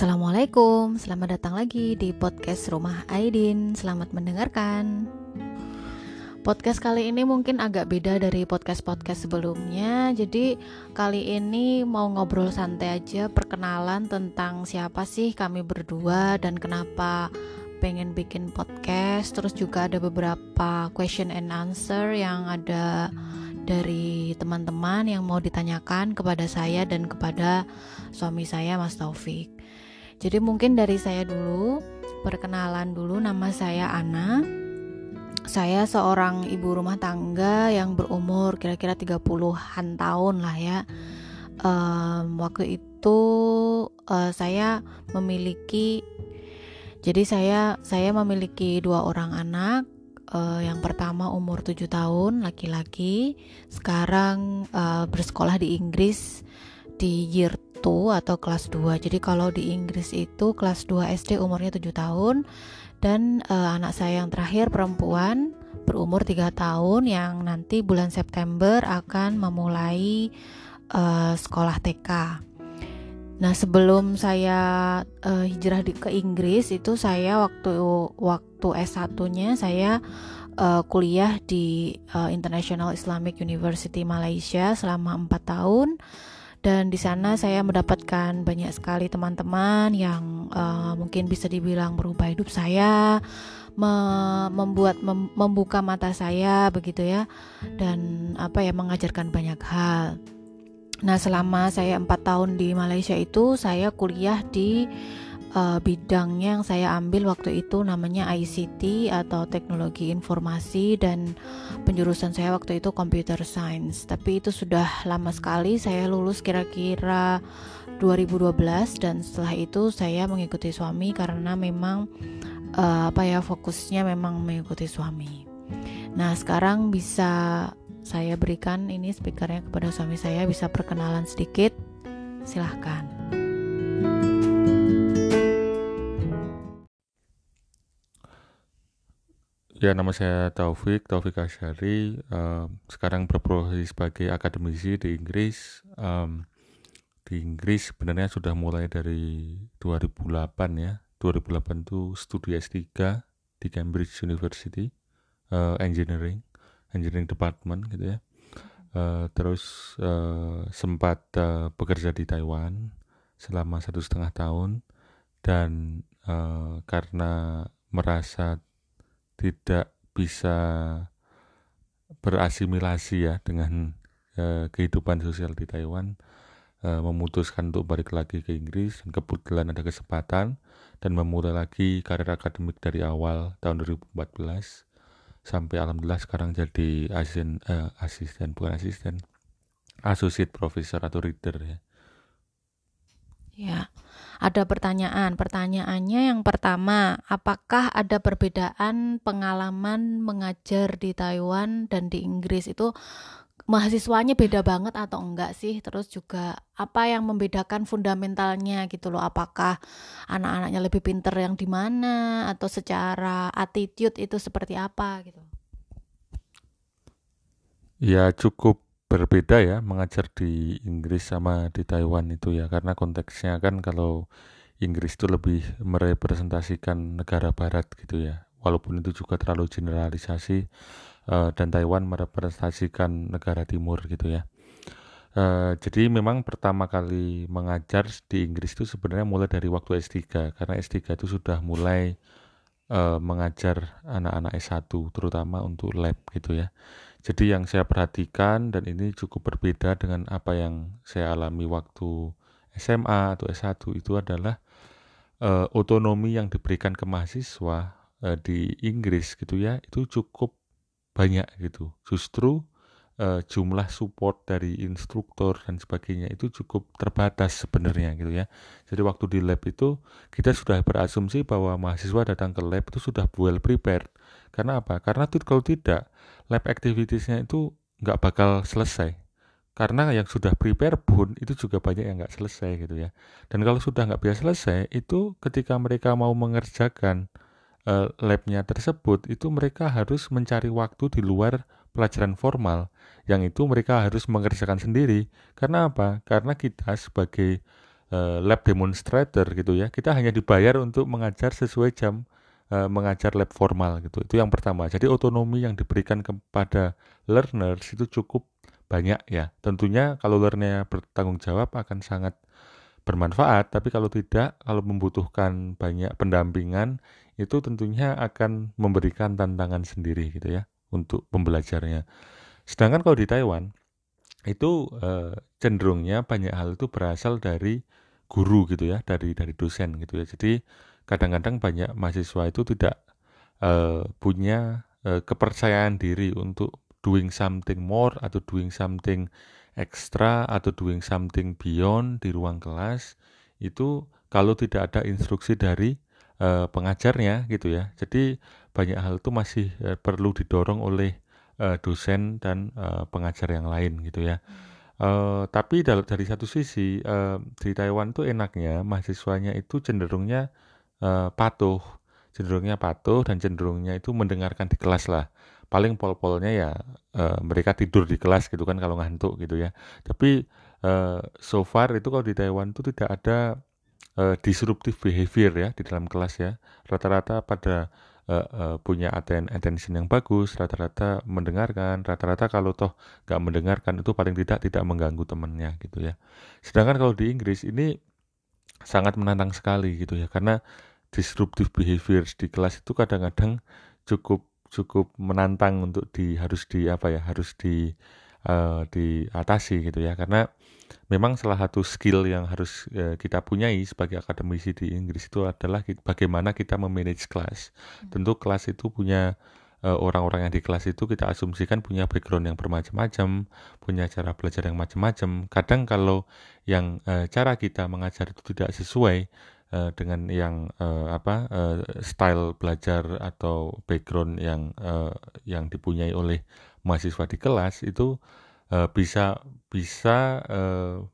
Assalamualaikum, selamat datang lagi di podcast Rumah Aidin. Selamat mendengarkan. Podcast kali ini mungkin agak beda dari podcast-podcast sebelumnya. Jadi, kali ini mau ngobrol santai aja, perkenalan tentang siapa sih kami berdua dan kenapa pengen bikin podcast. Terus juga ada beberapa question and answer yang ada dari teman-teman yang mau ditanyakan kepada saya dan kepada suami saya Mas Taufik. Jadi mungkin dari saya dulu, perkenalan dulu nama saya Ana saya seorang ibu rumah tangga yang berumur kira-kira 30-an tahun lah ya. Um, waktu itu uh, saya memiliki jadi saya saya memiliki dua orang anak. Uh, yang pertama umur 7 tahun laki-laki, sekarang uh, bersekolah di Inggris di year 2 atau kelas 2. Jadi kalau di Inggris itu kelas 2 SD umurnya 7 tahun dan uh, anak saya yang terakhir perempuan berumur 3 tahun yang nanti bulan September akan memulai uh, sekolah TK. Nah, sebelum saya uh, hijrah di, ke Inggris itu saya waktu waktu S1-nya saya uh, kuliah di uh, International Islamic University Malaysia selama 4 tahun dan di sana saya mendapatkan banyak sekali teman-teman yang uh, mungkin bisa dibilang merubah hidup saya me membuat mem membuka mata saya begitu ya dan apa ya mengajarkan banyak hal. Nah selama saya empat tahun di Malaysia itu saya kuliah di uh, bidangnya yang saya ambil waktu itu namanya ICT atau teknologi informasi dan penjurusan saya waktu itu computer science. Tapi itu sudah lama sekali saya lulus kira-kira 2012 dan setelah itu saya mengikuti suami karena memang uh, apa ya fokusnya memang mengikuti suami. Nah, sekarang bisa saya berikan ini speakernya kepada suami saya bisa perkenalan sedikit. Silahkan. Ya, nama saya Taufik, Taufik Asyari. Um, sekarang berprofesi sebagai akademisi di Inggris. Um, di Inggris sebenarnya sudah mulai dari 2008 ya. 2008 itu studi S3 di Cambridge University, uh, engineering, engineering department gitu ya. Uh, terus uh, sempat uh, bekerja di Taiwan selama satu setengah tahun dan uh, karena merasa tidak bisa berasimilasi ya dengan uh, kehidupan sosial di Taiwan uh, memutuskan untuk balik lagi ke Inggris dan kebetulan ada kesempatan dan memulai lagi karir akademik dari awal tahun 2014 sampai alhamdulillah sekarang jadi asisten uh, asisten bukan asisten associate professor atau reader ya. Ya ada pertanyaan. Pertanyaannya yang pertama, apakah ada perbedaan pengalaman mengajar di Taiwan dan di Inggris itu mahasiswanya beda banget atau enggak sih? Terus juga apa yang membedakan fundamentalnya gitu loh? Apakah anak-anaknya lebih pinter yang di mana atau secara attitude itu seperti apa gitu? Ya cukup berbeda ya mengajar di Inggris sama di Taiwan itu ya. Karena konteksnya kan kalau Inggris itu lebih merepresentasikan negara barat gitu ya. Walaupun itu juga terlalu generalisasi uh, dan Taiwan merepresentasikan negara timur gitu ya. Uh, jadi memang pertama kali mengajar di Inggris itu sebenarnya mulai dari waktu S3 karena S3 itu sudah mulai uh, mengajar anak-anak S1 terutama untuk lab gitu ya jadi yang saya perhatikan dan ini cukup berbeda dengan apa yang saya alami waktu SMA atau S1 itu adalah uh, otonomi yang diberikan ke mahasiswa uh, di Inggris gitu ya itu cukup banyak gitu. Justru uh, jumlah support dari instruktur dan sebagainya itu cukup terbatas sebenarnya gitu ya. Jadi waktu di lab itu kita sudah berasumsi bahwa mahasiswa datang ke lab itu sudah well prepared. Karena apa? Karena kalau tidak lab activitiesnya itu nggak bakal selesai. Karena yang sudah prepare pun itu juga banyak yang nggak selesai gitu ya. Dan kalau sudah nggak bisa selesai, itu ketika mereka mau mengerjakan uh, labnya tersebut, itu mereka harus mencari waktu di luar pelajaran formal yang itu mereka harus mengerjakan sendiri. Karena apa? Karena kita sebagai uh, lab demonstrator gitu ya kita hanya dibayar untuk mengajar sesuai jam uh, mengajar lab formal gitu itu yang pertama jadi otonomi yang diberikan kepada learners itu cukup banyak ya tentunya kalau learnernya bertanggung jawab akan sangat bermanfaat tapi kalau tidak kalau membutuhkan banyak pendampingan itu tentunya akan memberikan tantangan sendiri gitu ya untuk pembelajarnya sedangkan kalau di Taiwan itu uh, cenderungnya banyak hal itu berasal dari guru gitu ya, dari dari dosen gitu ya. Jadi kadang-kadang banyak mahasiswa itu tidak uh, punya uh, kepercayaan diri untuk doing something more atau doing something extra atau doing something beyond di ruang kelas itu kalau tidak ada instruksi dari uh, pengajarnya gitu ya. Jadi banyak hal itu masih uh, perlu didorong oleh uh, dosen dan uh, pengajar yang lain gitu ya. Uh, tapi dari, dari satu sisi uh, di Taiwan tuh enaknya mahasiswanya itu cenderungnya uh, patuh, cenderungnya patuh dan cenderungnya itu mendengarkan di kelas lah. Paling pol-polnya ya uh, mereka tidur di kelas gitu kan kalau ngantuk gitu ya. Tapi uh, so far itu kalau di Taiwan tuh tidak ada uh, disruptive behavior ya di dalam kelas ya. Rata-rata pada uh, uh, punya attention yang bagus, rata-rata mendengarkan, rata-rata kalau toh nggak mendengarkan itu paling tidak tidak mengganggu temannya gitu ya. Sedangkan kalau di Inggris ini sangat menantang sekali gitu ya, karena disruptive behavior di kelas itu kadang-kadang cukup cukup menantang untuk di harus di apa ya harus di uh, diatasi gitu ya karena memang salah satu skill yang harus uh, kita punyai sebagai akademisi di Inggris itu adalah kita, bagaimana kita memanage kelas. Hmm. Tentu kelas itu punya eh, orang-orang yang di kelas itu kita asumsikan punya background yang bermacam-macam, punya cara belajar yang macam-macam. Kadang kalau yang uh, cara kita mengajar itu tidak sesuai uh, dengan yang uh, apa uh, style belajar atau background yang uh, yang dipunyai oleh mahasiswa di kelas itu uh, bisa bisa uh,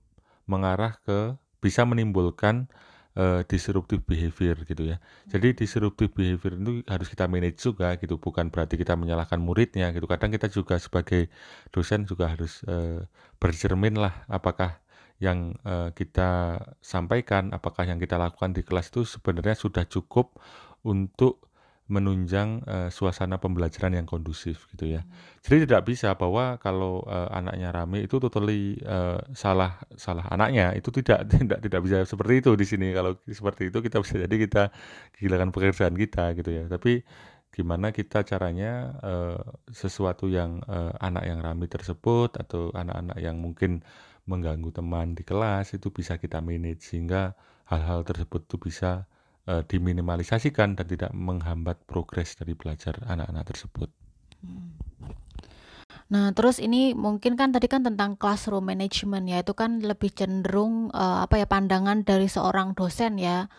mengarah ke bisa menimbulkan uh, disruptive behavior gitu ya. Jadi disruptive behavior itu harus kita manage juga gitu, bukan berarti kita menyalahkan muridnya gitu. Kadang kita juga sebagai dosen juga harus uh, bercermin lah apakah yang uh, kita sampaikan, apakah yang kita lakukan di kelas itu sebenarnya sudah cukup untuk menunjang uh, suasana pembelajaran yang kondusif gitu ya. Jadi tidak bisa bahwa kalau uh, anaknya rame itu totally uh, salah salah anaknya itu tidak tidak tidak bisa seperti itu di sini. Kalau seperti itu kita bisa jadi kita kehilangan pekerjaan kita gitu ya. Tapi gimana kita caranya uh, sesuatu yang uh, anak yang rame tersebut atau anak-anak yang mungkin mengganggu teman di kelas itu bisa kita manage sehingga hal-hal tersebut itu bisa uh, diminimalisasikan dan tidak menghambat progres dari belajar anak-anak tersebut. Hmm. Nah, terus ini mungkin kan tadi kan tentang classroom management ya, itu kan lebih cenderung uh, apa ya pandangan dari seorang dosen ya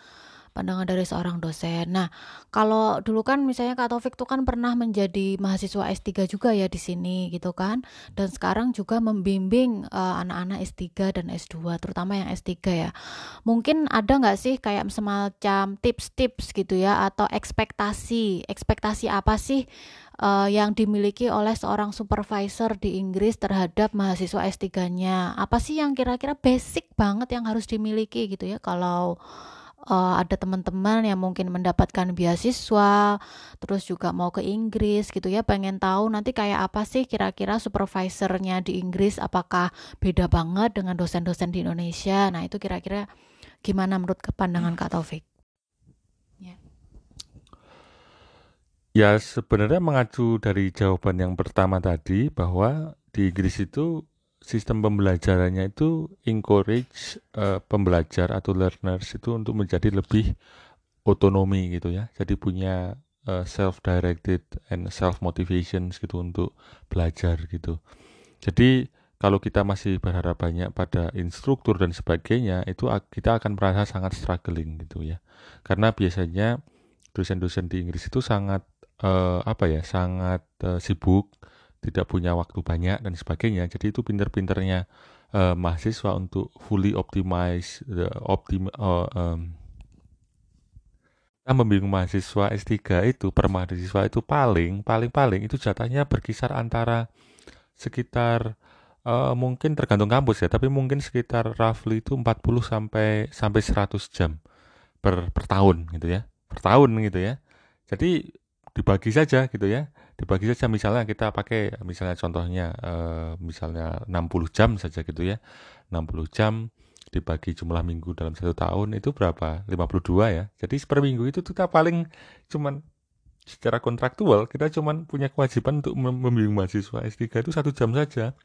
pandangan dari seorang dosen. Nah, kalau dulu kan misalnya Kak Taufik tuh kan pernah menjadi mahasiswa S3 juga ya di sini gitu kan. Dan sekarang juga membimbing uh, anak-anak S3 dan S2, terutama yang S3 ya. Mungkin ada nggak sih kayak semacam tips-tips gitu ya atau ekspektasi, ekspektasi apa sih uh, yang dimiliki oleh seorang supervisor di Inggris terhadap mahasiswa S3-nya? Apa sih yang kira-kira basic banget yang harus dimiliki gitu ya kalau uh, ada teman-teman yang mungkin mendapatkan beasiswa, terus juga mau ke Inggris gitu ya, pengen tahu nanti kayak apa sih kira-kira supervisornya di Inggris, apakah beda banget dengan dosen-dosen di Indonesia? Nah itu kira-kira gimana menurut pandangan Kak Taufik? Ya. ya sebenarnya mengacu dari jawaban yang pertama tadi bahwa di Inggris itu sistem pembelajarannya itu encourage uh, pembelajar atau learners itu untuk menjadi lebih otonomi gitu ya. Jadi punya uh, self directed and self motivation gitu untuk belajar gitu. Jadi kalau kita masih berharap banyak pada instruktur dan sebagainya, itu kita akan merasa sangat struggling gitu ya. Karena biasanya dosen-dosen di Inggris itu sangat uh, apa ya, sangat uh, sibuk tidak punya waktu banyak dan sebagainya. Jadi itu pinter-pinternya uh, mahasiswa untuk fully optimize the optim uh, um, kita membimbing mahasiswa S3 itu per mahasiswa itu paling paling paling itu jatahnya berkisar antara sekitar uh, mungkin tergantung kampus ya, tapi mungkin sekitar roughly itu 40 sampai sampai 100 jam per per tahun gitu ya. Per tahun gitu ya. Jadi dibagi saja gitu ya. Dibagi saja misalnya kita pakai misalnya contohnya uh, misalnya 60 jam saja gitu ya. 60 jam dibagi jumlah minggu dalam satu tahun itu berapa? 52 ya. Jadi per minggu itu kita paling cuman secara kontraktual kita cuman punya kewajiban untuk membimbing mahasiswa S3 itu satu jam saja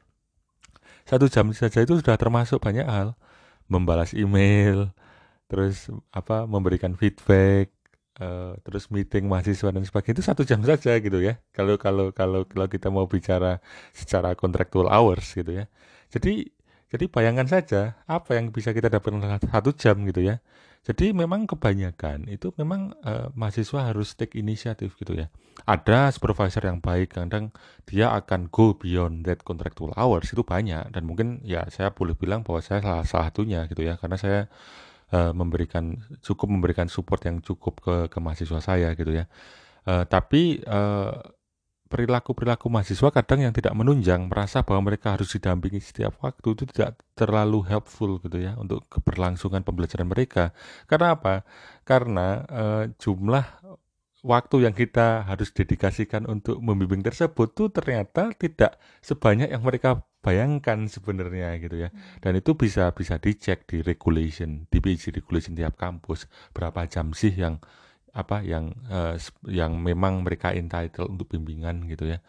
satu jam saja itu sudah termasuk banyak hal membalas email terus apa memberikan feedback uh, terus meeting mahasiswa dan sebagainya itu satu jam saja gitu ya. Kalau kalau kalau kalau kita mau bicara secara contractual hours gitu ya. Jadi jadi bayangkan saja apa yang bisa kita dapatkan satu jam gitu ya. Jadi memang kebanyakan itu memang uh, mahasiswa harus take inisiatif gitu ya. Ada supervisor yang baik, kadang dia akan go beyond that contractual hours itu banyak. Dan mungkin ya saya boleh bilang bahwa saya salah satunya gitu ya. Karena saya uh, memberikan cukup memberikan support yang cukup ke ke mahasiswa saya gitu ya. Uh, tapi uh, perilaku-perilaku mahasiswa kadang yang tidak menunjang merasa bahwa mereka harus didampingi setiap waktu itu tidak terlalu helpful gitu ya untuk keberlangsungan pembelajaran mereka. Karena apa? Karena uh, jumlah waktu yang kita harus dedikasikan untuk membimbing tersebut tuh ternyata tidak sebanyak yang mereka bayangkan sebenarnya gitu ya. Dan itu bisa bisa dicek di regulation, di PhD regulation tiap kampus berapa jam sih yang apa yang uh, yang memang mereka entitled untuk bimbingan gitu ya.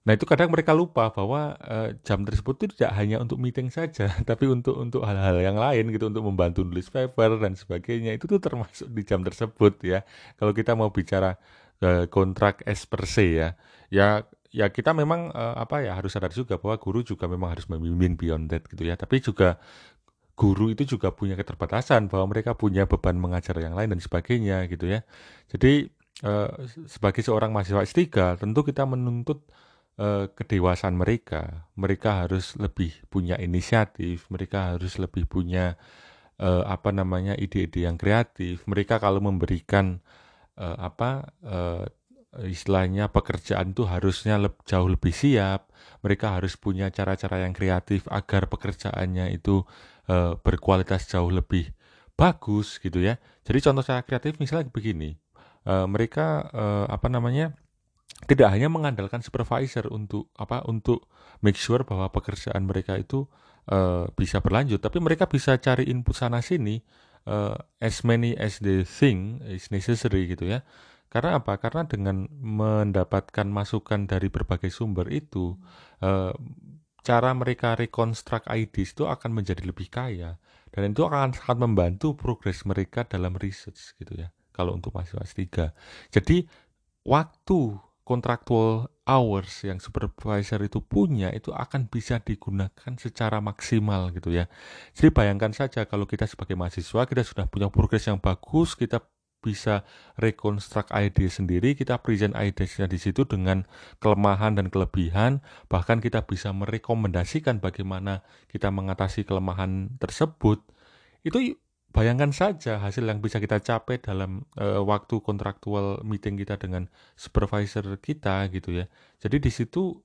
Nah itu kadang mereka lupa bahwa uh, jam tersebut itu tidak hanya untuk meeting saja, tapi untuk untuk hal-hal yang lain gitu, untuk membantu nulis paper dan sebagainya itu tuh termasuk di jam tersebut ya. Kalau kita mau bicara uh, kontrak as per se ya, ya ya kita memang uh, apa ya harus sadar juga bahwa guru juga memang harus membimbing beyond that gitu ya. Tapi juga guru itu juga punya keterbatasan bahwa mereka punya beban mengajar yang lain dan sebagainya gitu ya. Jadi uh, sebagai seorang mahasiswa S3 tentu kita menuntut uh, kedewasaan mereka. Mereka harus lebih punya inisiatif, mereka harus lebih punya uh, apa namanya ide-ide yang kreatif. Mereka kalau memberikan uh, apa uh, istilahnya pekerjaan itu harusnya le jauh lebih siap. Mereka harus punya cara-cara yang kreatif agar pekerjaannya itu uh, berkualitas jauh lebih bagus gitu ya. Jadi contoh cara kreatif misalnya begini, uh, mereka uh, apa namanya tidak hanya mengandalkan supervisor untuk apa untuk make sure bahwa pekerjaan mereka itu uh, bisa berlanjut, tapi mereka bisa cari input sana sini uh, as many as the thing is necessary gitu ya. Karena apa? Karena dengan mendapatkan masukan dari berbagai sumber itu, uh, cara mereka rekonstruk ideas itu akan menjadi lebih kaya. Dan itu akan sangat membantu progres mereka dalam research gitu ya kalau untuk mahasiswa S3 jadi waktu kontraktual hours yang supervisor itu punya itu akan bisa digunakan secara maksimal gitu ya. Jadi bayangkan saja kalau kita sebagai mahasiswa kita sudah punya progres yang bagus kita bisa rekonstruk ide sendiri, kita present ide-nya di situ dengan kelemahan dan kelebihan, bahkan kita bisa merekomendasikan bagaimana kita mengatasi kelemahan tersebut. Itu bayangkan saja hasil yang bisa kita capai dalam uh, waktu kontraktual meeting kita dengan supervisor kita gitu ya. Jadi di situ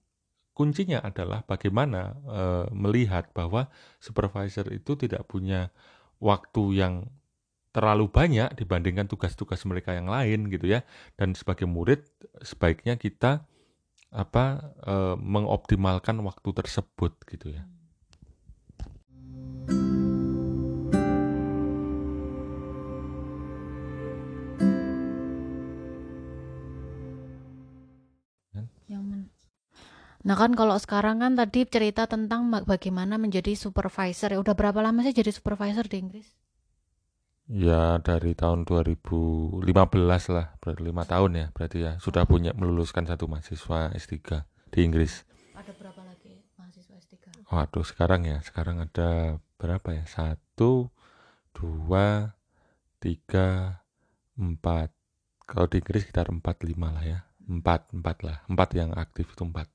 kuncinya adalah bagaimana uh, melihat bahwa supervisor itu tidak punya waktu yang terlalu banyak dibandingkan tugas-tugas mereka yang lain gitu ya dan sebagai murid sebaiknya kita apa e, mengoptimalkan waktu tersebut gitu ya. Nah kan kalau sekarang kan tadi cerita tentang bagaimana menjadi supervisor ya udah berapa lama sih jadi supervisor di Inggris? Ya dari tahun 2015 lah, berarti lima tahun ya berarti ya sudah punya meluluskan satu mahasiswa S3 di Inggris. Ada berapa lagi mahasiswa S3? Waduh sekarang ya, sekarang ada berapa ya? Satu, dua, tiga, empat. Kalau di Inggris sekitar empat lima lah ya, empat empat lah, empat yang aktif itu empat.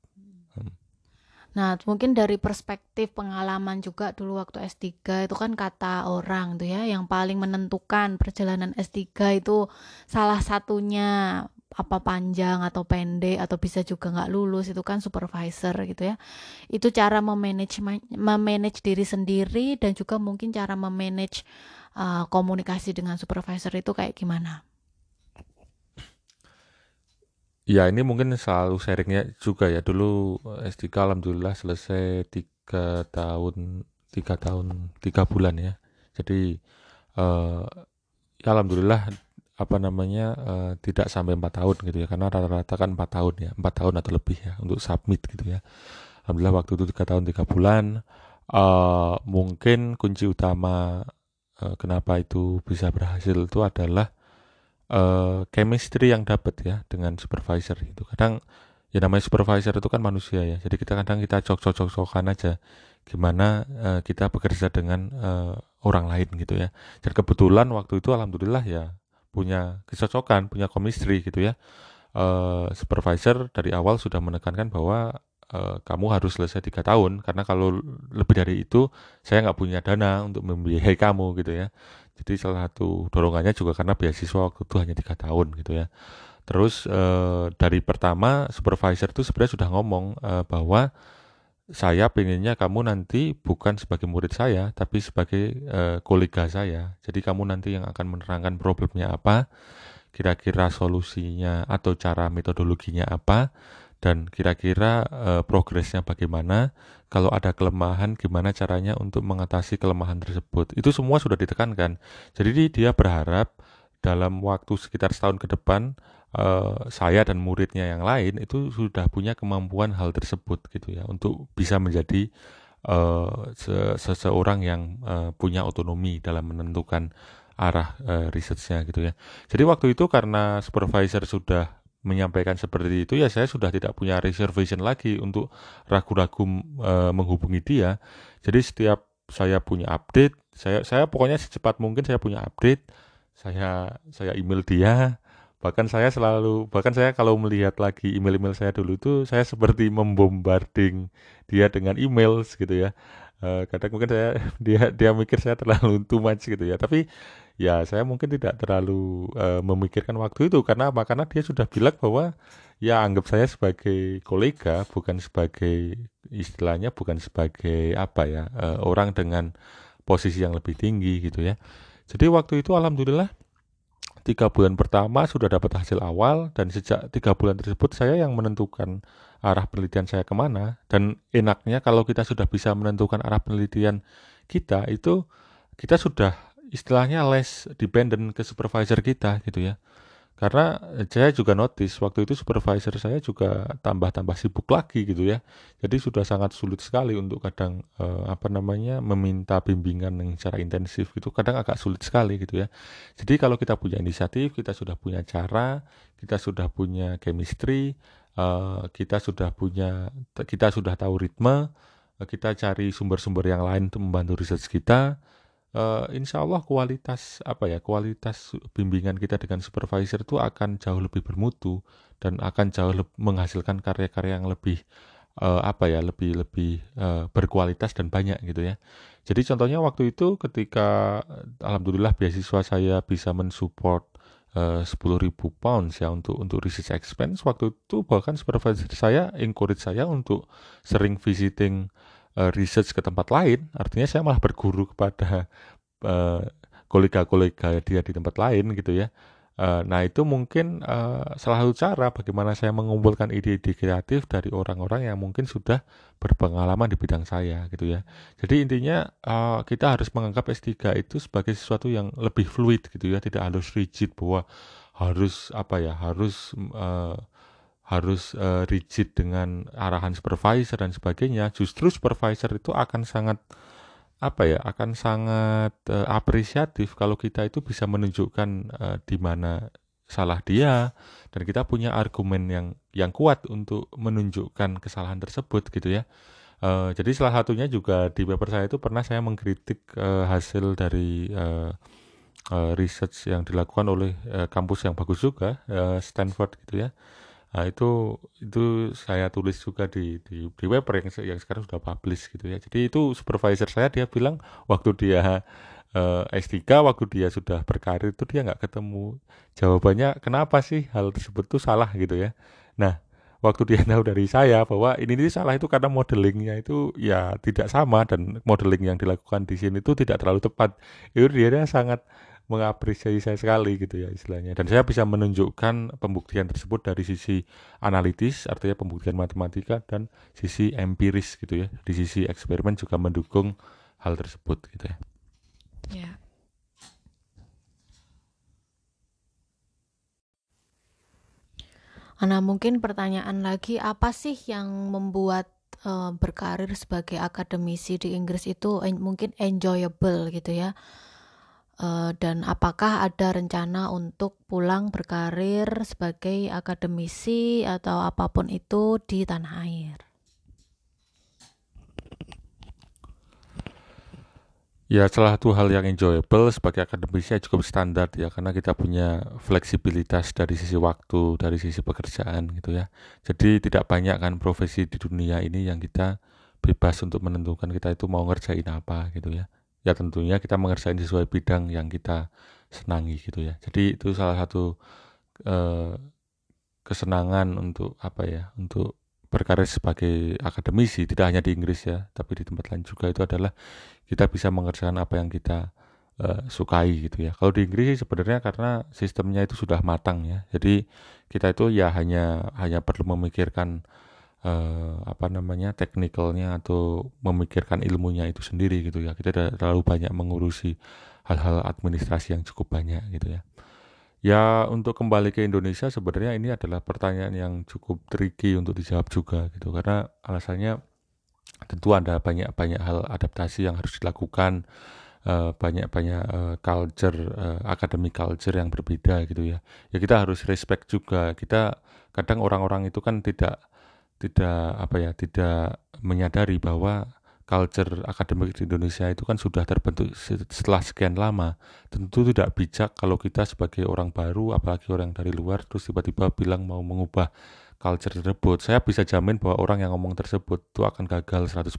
Nah, mungkin dari perspektif pengalaman juga dulu waktu S3 itu kan kata orang tuh ya yang paling menentukan perjalanan S3 itu salah satunya apa panjang atau pendek atau bisa juga nggak lulus itu kan supervisor gitu ya. Itu cara memanage memanage diri sendiri dan juga mungkin cara memanage uh, komunikasi dengan supervisor itu kayak gimana Ya ini mungkin selalu sharingnya juga ya. Dulu S3 alhamdulillah selesai tiga tahun tiga tahun tiga bulan ya. Jadi uh, ya alhamdulillah apa namanya uh, tidak sampai empat tahun gitu ya. Karena rata-rata kan empat tahun ya empat tahun atau lebih ya untuk submit gitu ya. Alhamdulillah waktu itu tiga tahun tiga bulan. Uh, mungkin kunci utama uh, kenapa itu bisa berhasil itu adalah uh, chemistry yang dapat ya dengan supervisor itu kadang ya namanya supervisor itu kan manusia ya jadi kita kadang kita cocok-cocokan aja gimana uh, kita bekerja dengan uh, orang lain gitu ya dan kebetulan waktu itu alhamdulillah ya punya kecocokan, punya chemistry gitu ya. Uh, supervisor dari awal sudah menekankan bahwa uh, kamu harus selesai tiga tahun karena kalau lebih dari itu saya nggak punya dana untuk membiayai kamu gitu ya. Jadi salah satu dorongannya juga karena beasiswa waktu itu hanya tiga tahun gitu ya. Terus uh, dari pertama supervisor itu sebenarnya sudah ngomong uh, bahwa saya pengennya kamu nanti bukan sebagai murid saya, tapi sebagai uh, kolega saya. Jadi kamu nanti yang akan menerangkan problemnya apa, kira-kira solusinya atau cara metodologinya apa, dan kira-kira uh, progresnya bagaimana. Kalau ada kelemahan, gimana caranya untuk mengatasi kelemahan tersebut. Itu semua sudah ditekankan. Jadi dia berharap dalam waktu sekitar setahun ke depan uh, saya dan muridnya yang lain itu sudah punya kemampuan hal tersebut gitu ya untuk bisa menjadi uh, seseorang yang uh, punya otonomi dalam menentukan arah uh, risetnya gitu ya. Jadi waktu itu karena supervisor sudah menyampaikan seperti itu ya saya sudah tidak punya reservation lagi untuk ragu-ragu uh, menghubungi dia. Jadi setiap saya punya update, saya saya pokoknya secepat mungkin saya punya update, saya saya email dia, bahkan saya selalu bahkan saya kalau melihat lagi email-email saya dulu itu saya seperti membombarding dia dengan email gitu ya. Uh, kadang mungkin saya dia dia mikir saya terlalu too much gitu ya. Tapi ya saya mungkin tidak terlalu uh, memikirkan waktu itu. Karena apa? Karena dia sudah bilang bahwa ya anggap saya sebagai kolega bukan sebagai istilahnya bukan sebagai apa ya uh, orang dengan posisi yang lebih tinggi gitu ya. Jadi waktu itu alhamdulillah tiga bulan pertama sudah dapat hasil awal dan sejak tiga bulan tersebut saya yang menentukan arah penelitian saya ke mana. Dan enaknya kalau kita sudah bisa menentukan arah penelitian kita itu kita sudah istilahnya less dependent ke supervisor kita gitu ya karena saya juga notice waktu itu supervisor saya juga tambah-tambah sibuk lagi gitu ya. Jadi sudah sangat sulit sekali untuk kadang eh, apa namanya meminta bimbingan yang secara intensif gitu. Kadang agak sulit sekali gitu ya. Jadi kalau kita punya inisiatif, kita sudah punya cara, kita sudah punya chemistry, eh, kita sudah punya kita sudah tahu ritme, kita cari sumber-sumber yang lain untuk membantu riset kita uh, insya Allah kualitas apa ya kualitas bimbingan kita dengan supervisor itu akan jauh lebih bermutu dan akan jauh lebih menghasilkan karya-karya yang lebih uh, apa ya lebih lebih uh, berkualitas dan banyak gitu ya. Jadi contohnya waktu itu ketika alhamdulillah beasiswa saya bisa mensupport sepuluh ribu pounds ya untuk untuk research expense waktu itu bahkan supervisor saya encourage saya untuk sering visiting uh, research ke tempat lain, artinya saya malah berguru kepada eh, kolega-kolega dia di tempat lain gitu ya. Uh, nah itu mungkin uh, salah satu cara bagaimana saya mengumpulkan ide-ide kreatif dari orang-orang yang mungkin sudah berpengalaman di bidang saya gitu ya. Jadi intinya uh, kita harus menganggap S3 itu sebagai sesuatu yang lebih fluid gitu ya, tidak harus rigid bahwa harus apa ya, harus uh, harus uh, rigid dengan arahan supervisor dan sebagainya, justru supervisor itu akan sangat apa ya, akan sangat uh, apresiatif kalau kita itu bisa menunjukkan uh, di mana salah dia dan kita punya argumen yang yang kuat untuk menunjukkan kesalahan tersebut gitu ya. Uh, jadi salah satunya juga di paper saya itu pernah saya mengkritik uh, hasil dari uh, uh, research yang dilakukan oleh uh, kampus yang bagus juga uh, Stanford gitu ya Nah, itu itu saya tulis juga di di, di web yang yang sekarang sudah publish gitu ya. Jadi itu supervisor saya dia bilang waktu dia uh, S3 waktu dia sudah berkarir itu dia nggak ketemu. Jawabannya kenapa sih hal tersebut tuh salah? gitu ya. Nah waktu dia tahu dari saya bahwa ini, ini salah itu karena modelingnya itu ya tidak sama dan modeling yang dilakukan di sini itu tidak terlalu tepat. Itu dia sangat mengapresiasi saya sekali gitu ya istilahnya dan saya bisa menunjukkan pembuktian tersebut dari sisi analitis artinya pembuktian matematika dan sisi empiris gitu ya di sisi eksperimen juga mendukung hal tersebut gitu ya. Ya. Nah, mungkin pertanyaan lagi apa sih yang membuat uh, berkarir sebagai akademisi di Inggris itu en mungkin enjoyable gitu ya? Uh, dan apakah ada rencana untuk pulang berkarir sebagai akademisi atau apa pun itu di tanah air? Ya salah satu hal yang enjoyable sebagai akademisi ya cukup standar ya karena kita punya fleksibilitas dari sisi waktu, dari sisi pekerjaan gitu ya. Jadi tidak banyak kan profesi di dunia ini yang kita bebas untuk menentukan kita itu mau ngerjain apa gitu ya ya tentunya kita mengerjain sesuai bidang yang kita senangi gitu ya. Jadi itu salah satu eh, kesenangan untuk apa ya untuk berkarir sebagai akademisi tidak hanya di Inggris ya tapi di tempat lain juga itu adalah kita bisa mengerjakan apa yang kita uh, sukai gitu ya. Kalau di Inggris sebenarnya karena sistemnya itu sudah matang ya. Jadi kita itu ya hanya hanya perlu memikirkan uh, apa namanya teknikalnya atau memikirkan ilmunya itu sendiri gitu ya. Kita terlalu banyak mengurusi hal-hal administrasi yang cukup banyak gitu ya. Ya untuk kembali ke Indonesia sebenarnya ini adalah pertanyaan yang cukup tricky untuk dijawab juga gitu. Karena alasannya tentu ada banyak-banyak hal adaptasi yang harus dilakukan eh, banyak-banyak uh, culture uh, academic culture yang berbeda gitu ya. Ya kita harus respect juga. Kita kadang orang-orang itu kan tidak tidak apa ya tidak menyadari bahwa culture akademik di Indonesia itu kan sudah terbentuk setelah sekian lama. Tentu tidak bijak kalau kita sebagai orang baru apalagi orang dari luar terus tiba-tiba bilang mau mengubah culture tersebut. Saya bisa jamin bahwa orang yang ngomong tersebut itu akan gagal 100%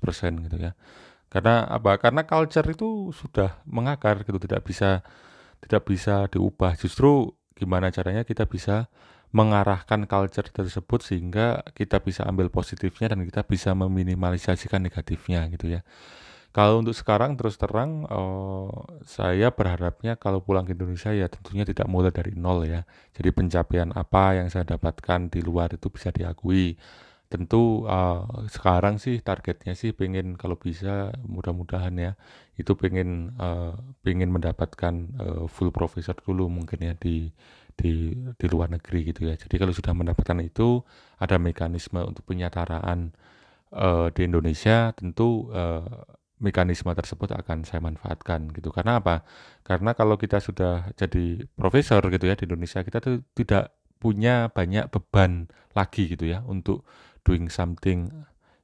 gitu ya. Karena apa? Karena culture itu sudah mengakar gitu tidak bisa tidak bisa diubah. Justru gimana caranya kita bisa mengarahkan culture tersebut sehingga kita bisa ambil positifnya dan kita bisa meminimalisasikan negatifnya gitu ya. Kalau untuk sekarang terus terang oh, saya berharapnya kalau pulang ke Indonesia ya tentunya tidak mulai dari nol ya. Jadi pencapaian apa yang saya dapatkan di luar itu bisa diakui. Tentu uh, sekarang sih targetnya sih pengen kalau bisa mudah-mudahan ya itu pengen uh, pengen mendapatkan uh, full professor dulu mungkin ya di di di luar negeri gitu ya. Jadi kalau sudah mendapatkan itu ada mekanisme untuk penyataraan uh, di Indonesia tentu uh, mekanisme tersebut akan saya manfaatkan gitu. Karena apa? Karena kalau kita sudah jadi profesor gitu ya di Indonesia kita tuh tidak punya banyak beban lagi gitu ya untuk doing something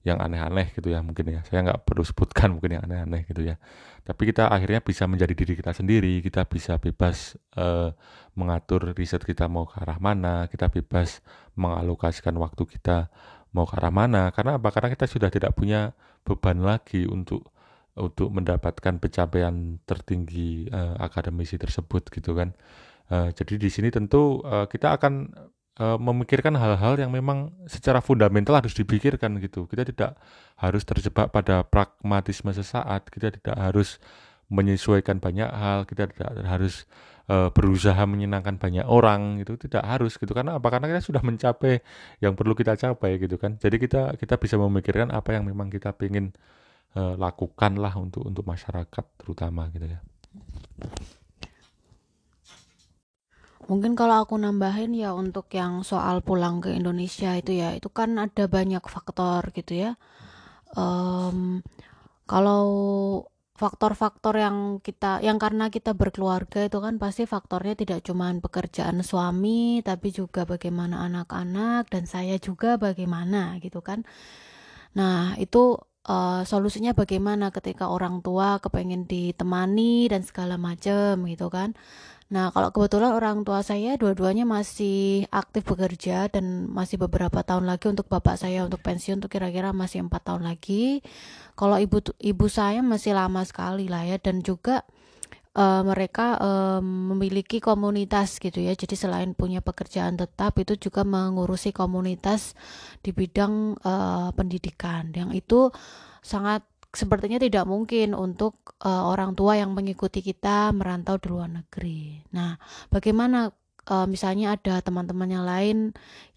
yang aneh-aneh gitu ya mungkin ya. Saya nggak perlu sebutkan mungkin yang aneh-aneh gitu ya. Tapi kita akhirnya bisa menjadi diri kita sendiri kita bisa bebas uh, mengatur riset kita mau ke arah mana kita bebas mengalokasikan waktu kita mau ke arah mana. Karena apa? Karena kita sudah tidak punya beban lagi untuk untuk mendapatkan pencapaian tertinggi uh, akademisi tersebut gitu kan. Uh, jadi di sini tentu uh, kita akan uh, memikirkan hal-hal yang memang secara fundamental harus dipikirkan gitu. Kita tidak harus terjebak pada pragmatisme sesaat, kita tidak harus menyesuaikan banyak hal, kita tidak harus uh, berusaha menyenangkan banyak orang itu tidak harus gitu. Karena apa? Karena kita sudah mencapai yang perlu kita capai gitu kan. Jadi kita kita bisa memikirkan apa yang memang kita ingin uh, lakukan lah untuk untuk masyarakat terutama gitu ya Mungkin kalau aku nambahin ya untuk yang soal pulang ke Indonesia itu ya, itu kan ada banyak faktor gitu ya. Um, kalau faktor-faktor yang kita, yang karena kita berkeluarga itu kan pasti faktornya tidak cuma pekerjaan suami, tapi juga bagaimana anak-anak dan saya juga bagaimana gitu kan. Nah itu uh, solusinya bagaimana ketika orang tua kepengen ditemani dan segala macam gitu kan Nah, kalau kebetulan orang tua saya dua-duanya masih aktif bekerja dan masih beberapa tahun lagi untuk bapak saya untuk pensiun untuk kira-kira masih empat tahun lagi. Kalau ibu ibu saya masih lama sekali lah ya dan juga uh, mereka uh, memiliki komunitas gitu ya. Jadi selain punya pekerjaan tetap itu juga mengurusi komunitas di bidang uh, pendidikan. Yang itu sangat sepertinya tidak mungkin untuk uh, orang tua yang mengikuti kita merantau di luar negeri. Nah, bagaimana uh, misalnya ada teman-teman yang lain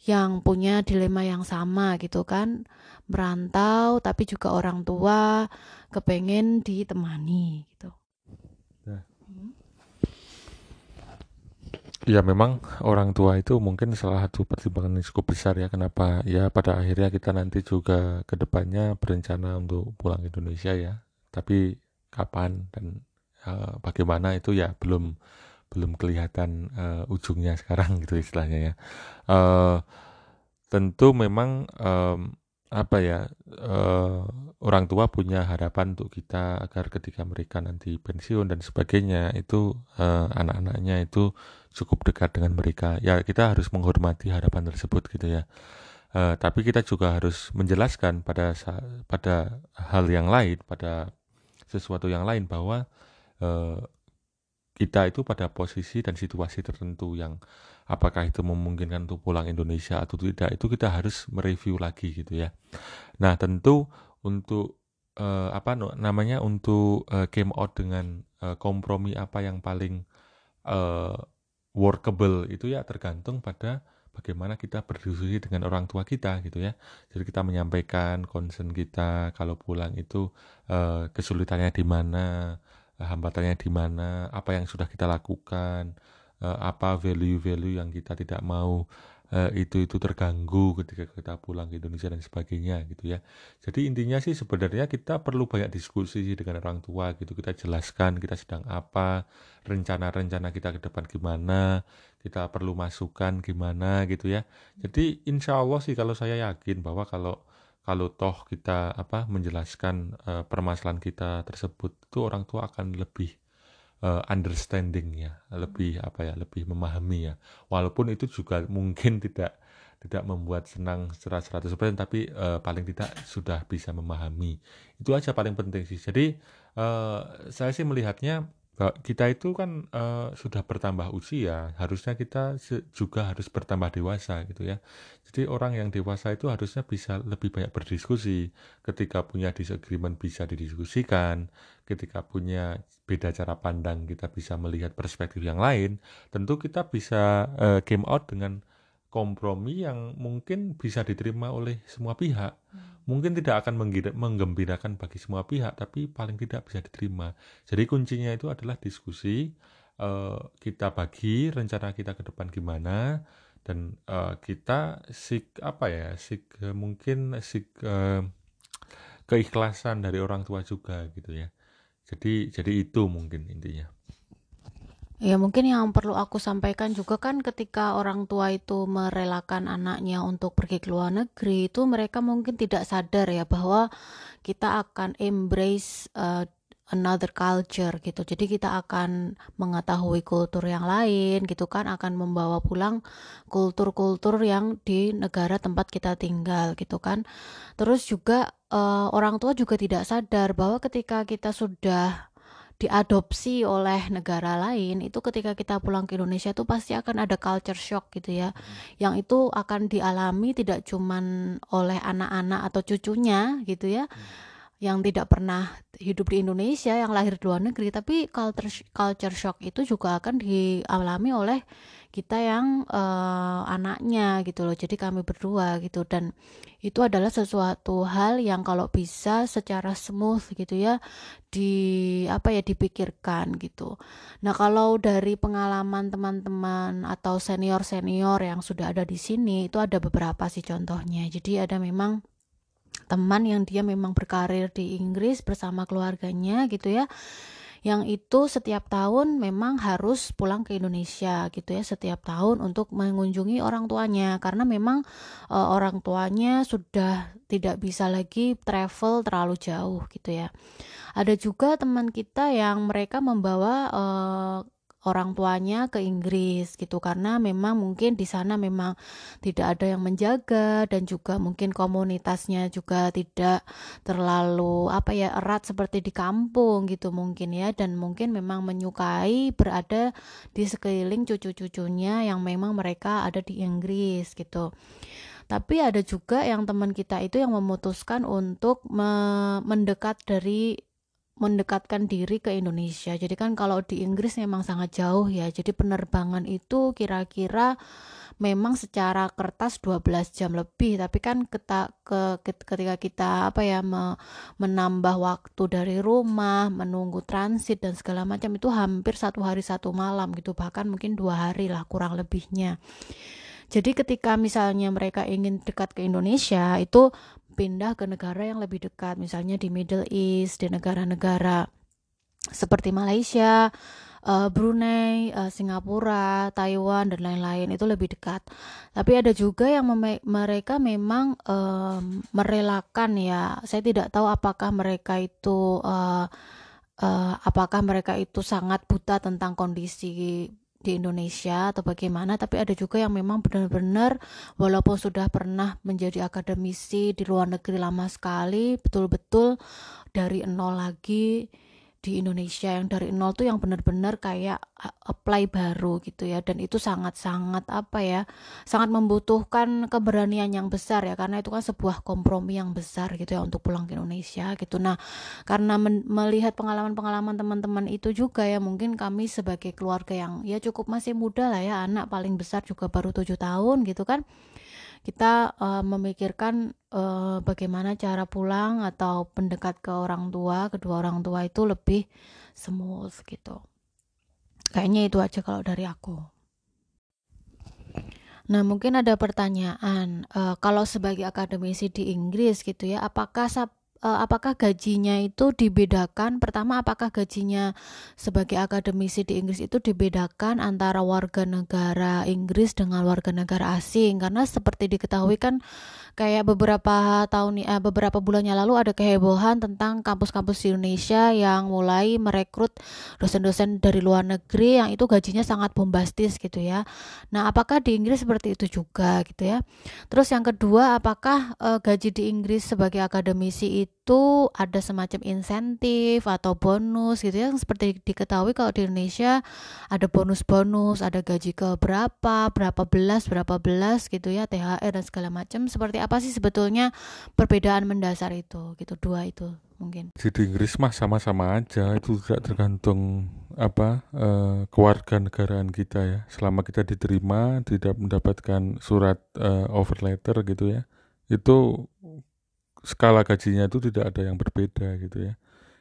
yang punya dilema yang sama gitu kan, merantau tapi juga orang tua kepengen ditemani gitu. Ya memang orang tua itu mungkin salah satu pertimbangan yang cukup besar ya. Kenapa? Ya pada akhirnya kita nanti juga ke depannya berencana untuk pulang ke Indonesia ya. Tapi kapan dan uh, bagaimana itu ya belum belum kelihatan uh, ujungnya sekarang gitu istilahnya ya. Uh, tentu memang um, apa ya uh, orang tua punya harapan untuk kita agar ketika mereka nanti pensiun dan sebagainya itu uh, anak-anaknya itu cukup dekat dengan mereka ya kita harus menghormati harapan tersebut gitu ya uh, tapi kita juga harus menjelaskan pada pada hal yang lain pada sesuatu yang lain bahwa uh, kita itu pada posisi dan situasi tertentu yang apakah itu memungkinkan untuk pulang Indonesia atau tidak itu kita harus mereview lagi gitu ya. Nah tentu untuk uh, apa namanya untuk uh, came out dengan uh, kompromi apa yang paling uh, workable itu ya tergantung pada bagaimana kita berdiskusi dengan orang tua kita gitu ya. Jadi kita menyampaikan concern kita kalau pulang itu uh, kesulitannya di mana, hambatannya di mana, apa yang sudah kita lakukan, uh, apa value-value yang kita tidak mau uh, itu itu terganggu ketika kita pulang ke Indonesia dan sebagainya gitu ya. Jadi intinya sih sebenarnya kita perlu banyak diskusi sih dengan orang tua gitu. Kita jelaskan kita sedang apa, rencana-rencana kita ke depan gimana, kita perlu masukan gimana gitu ya. Jadi insya Allah sih kalau saya yakin bahwa kalau kalau toh kita apa menjelaskan uh, permasalahan kita tersebut itu orang tua akan lebih uh, understanding ya lebih apa ya lebih memahami ya. Walaupun itu juga mungkin tidak tidak membuat senang secara 100% tapi uh, paling tidak sudah bisa memahami. Itu aja paling penting sih. Jadi uh, saya sih melihatnya kita itu kan uh, sudah bertambah usia, harusnya kita juga harus bertambah dewasa gitu ya. Jadi orang yang dewasa itu harusnya bisa lebih banyak berdiskusi. Ketika punya disagreement bisa didiskusikan, ketika punya beda cara pandang kita bisa melihat perspektif yang lain. Tentu kita bisa uh, came out dengan kompromi yang mungkin bisa diterima oleh semua pihak. Hmm. Mungkin tidak akan menggembirakan bagi semua pihak, tapi paling tidak bisa diterima. Jadi kuncinya itu adalah diskusi, uh, kita bagi rencana kita ke depan gimana, dan uh, kita sik apa ya, sik uh, mungkin sik uh, keikhlasan dari orang tua juga gitu ya. Jadi jadi itu mungkin intinya. Ya mungkin yang perlu aku sampaikan juga kan ketika orang tua itu merelakan anaknya untuk pergi ke luar negeri itu mereka mungkin tidak sadar ya bahwa kita akan embrace uh, another culture gitu. Jadi kita akan mengetahui kultur yang lain gitu kan akan membawa pulang kultur-kultur yang di negara tempat kita tinggal gitu kan. Terus juga uh, orang tua juga tidak sadar bahwa ketika kita sudah diadopsi oleh negara lain itu ketika kita pulang ke Indonesia itu pasti akan ada culture shock gitu ya hmm. yang itu akan dialami tidak cuman oleh anak-anak atau cucunya gitu ya hmm yang tidak pernah hidup di Indonesia yang lahir di luar negeri tapi culture culture shock itu juga akan dialami oleh kita yang uh, anaknya gitu loh. Jadi kami berdua gitu. Dan itu adalah sesuatu hal yang kalau bisa secara smooth gitu ya di apa ya dipikirkan gitu. Nah kalau dari pengalaman teman-teman atau senior senior yang sudah ada di sini itu ada beberapa sih contohnya. Jadi ada memang teman yang dia memang berkarir di Inggris bersama keluarganya gitu ya yang itu setiap tahun memang harus pulang ke Indonesia gitu ya setiap tahun untuk mengunjungi orang tuanya. Karena memang e, orang tuanya sudah tidak bisa lagi travel terlalu jauh gitu ya. Ada juga teman kita yang mereka membawa e, orang tuanya ke Inggris gitu karena memang mungkin di sana memang tidak ada yang menjaga dan juga mungkin komunitasnya juga tidak terlalu apa ya erat seperti di kampung gitu mungkin ya dan mungkin memang menyukai berada di sekeliling cucu-cucunya yang memang mereka ada di Inggris gitu. Tapi ada juga yang teman kita itu yang memutuskan untuk me mendekat dari mendekatkan diri ke Indonesia. Jadi kan kalau di Inggris memang sangat jauh ya. Jadi penerbangan itu kira-kira memang secara kertas 12 jam lebih, tapi kan kita ke ketika kita apa ya me, menambah waktu dari rumah, menunggu transit dan segala macam itu hampir satu hari satu malam gitu, bahkan mungkin dua hari lah kurang lebihnya. Jadi ketika misalnya mereka ingin dekat ke Indonesia itu pindah ke negara yang lebih dekat, misalnya di Middle East, di negara-negara seperti Malaysia, uh, Brunei, uh, Singapura, Taiwan dan lain-lain itu lebih dekat. Tapi ada juga yang mereka memang um, merelakan ya. Saya tidak tahu apakah mereka itu uh, uh, apakah mereka itu sangat buta tentang kondisi di Indonesia atau bagaimana tapi ada juga yang memang benar-benar walaupun sudah pernah menjadi akademisi di luar negeri lama sekali betul-betul dari nol lagi di Indonesia yang dari nol tuh yang benar-benar kayak apply baru gitu ya. Dan itu sangat-sangat apa ya sangat membutuhkan keberanian yang besar ya. Karena itu kan sebuah kompromi yang besar gitu ya untuk pulang ke Indonesia gitu. Nah karena melihat pengalaman-pengalaman teman-teman itu juga ya mungkin kami sebagai keluarga yang ya cukup masih muda lah ya anak paling besar juga baru tujuh tahun gitu kan kita uh, memikirkan uh, bagaimana cara pulang atau pendekat ke orang tua, kedua orang tua itu lebih smooth gitu. Kayaknya itu aja kalau dari aku. Nah, mungkin ada pertanyaan, uh, kalau sebagai akademisi di Inggris gitu ya, apakah apakah gajinya itu dibedakan? Pertama, apakah gajinya sebagai akademisi di Inggris itu dibedakan antara warga negara Inggris dengan warga negara asing? Karena seperti diketahui kan kayak beberapa tahun uh, beberapa bulannya lalu ada kehebohan tentang kampus-kampus di Indonesia yang mulai merekrut dosen-dosen dari luar negeri yang itu gajinya sangat bombastis gitu ya. Nah, apakah di Inggris seperti itu juga gitu ya? Terus yang kedua, apakah uh, gaji di Inggris sebagai akademisi itu ada semacam insentif atau bonus gitu ya? Seperti diketahui kalau di Indonesia ada bonus-bonus, ada gaji ke berapa, berapa belas, berapa belas gitu ya, THR dan segala macam. Seperti apa sih sebetulnya perbedaan mendasar itu? Gitu dua itu mungkin. Di Inggris mah sama-sama aja. Itu tidak tergantung apa uh, keluarga kita ya. Selama kita diterima tidak mendapatkan surat uh, offer letter gitu ya. Itu skala gajinya itu tidak ada yang berbeda gitu ya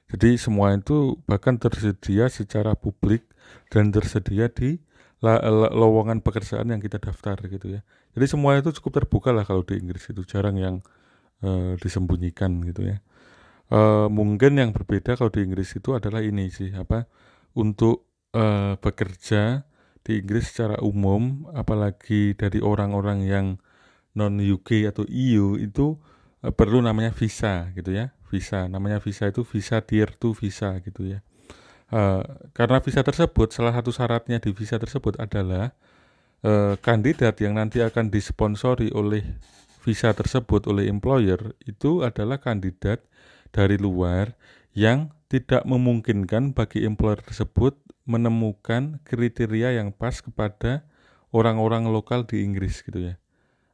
jadi semua itu bahkan tersedia secara publik dan tersedia di lowongan pekerjaan yang kita daftar gitu ya. Jadi semua itu cukup terbuka lah kalau di Inggris itu jarang yang uh, disembunyikan gitu ya. Uh, mungkin yang berbeda kalau di Inggris itu adalah ini sih apa untuk uh, bekerja di Inggris secara umum apalagi dari orang-orang yang non UK atau EU itu perlu namanya visa gitu ya. Visa namanya visa itu visa tier 2 visa gitu ya. Uh, karena visa tersebut, salah satu syaratnya di visa tersebut adalah uh, kandidat yang nanti akan disponsori oleh visa tersebut oleh employer itu adalah kandidat dari luar yang tidak memungkinkan bagi employer tersebut menemukan kriteria yang pas kepada orang-orang lokal di Inggris gitu ya.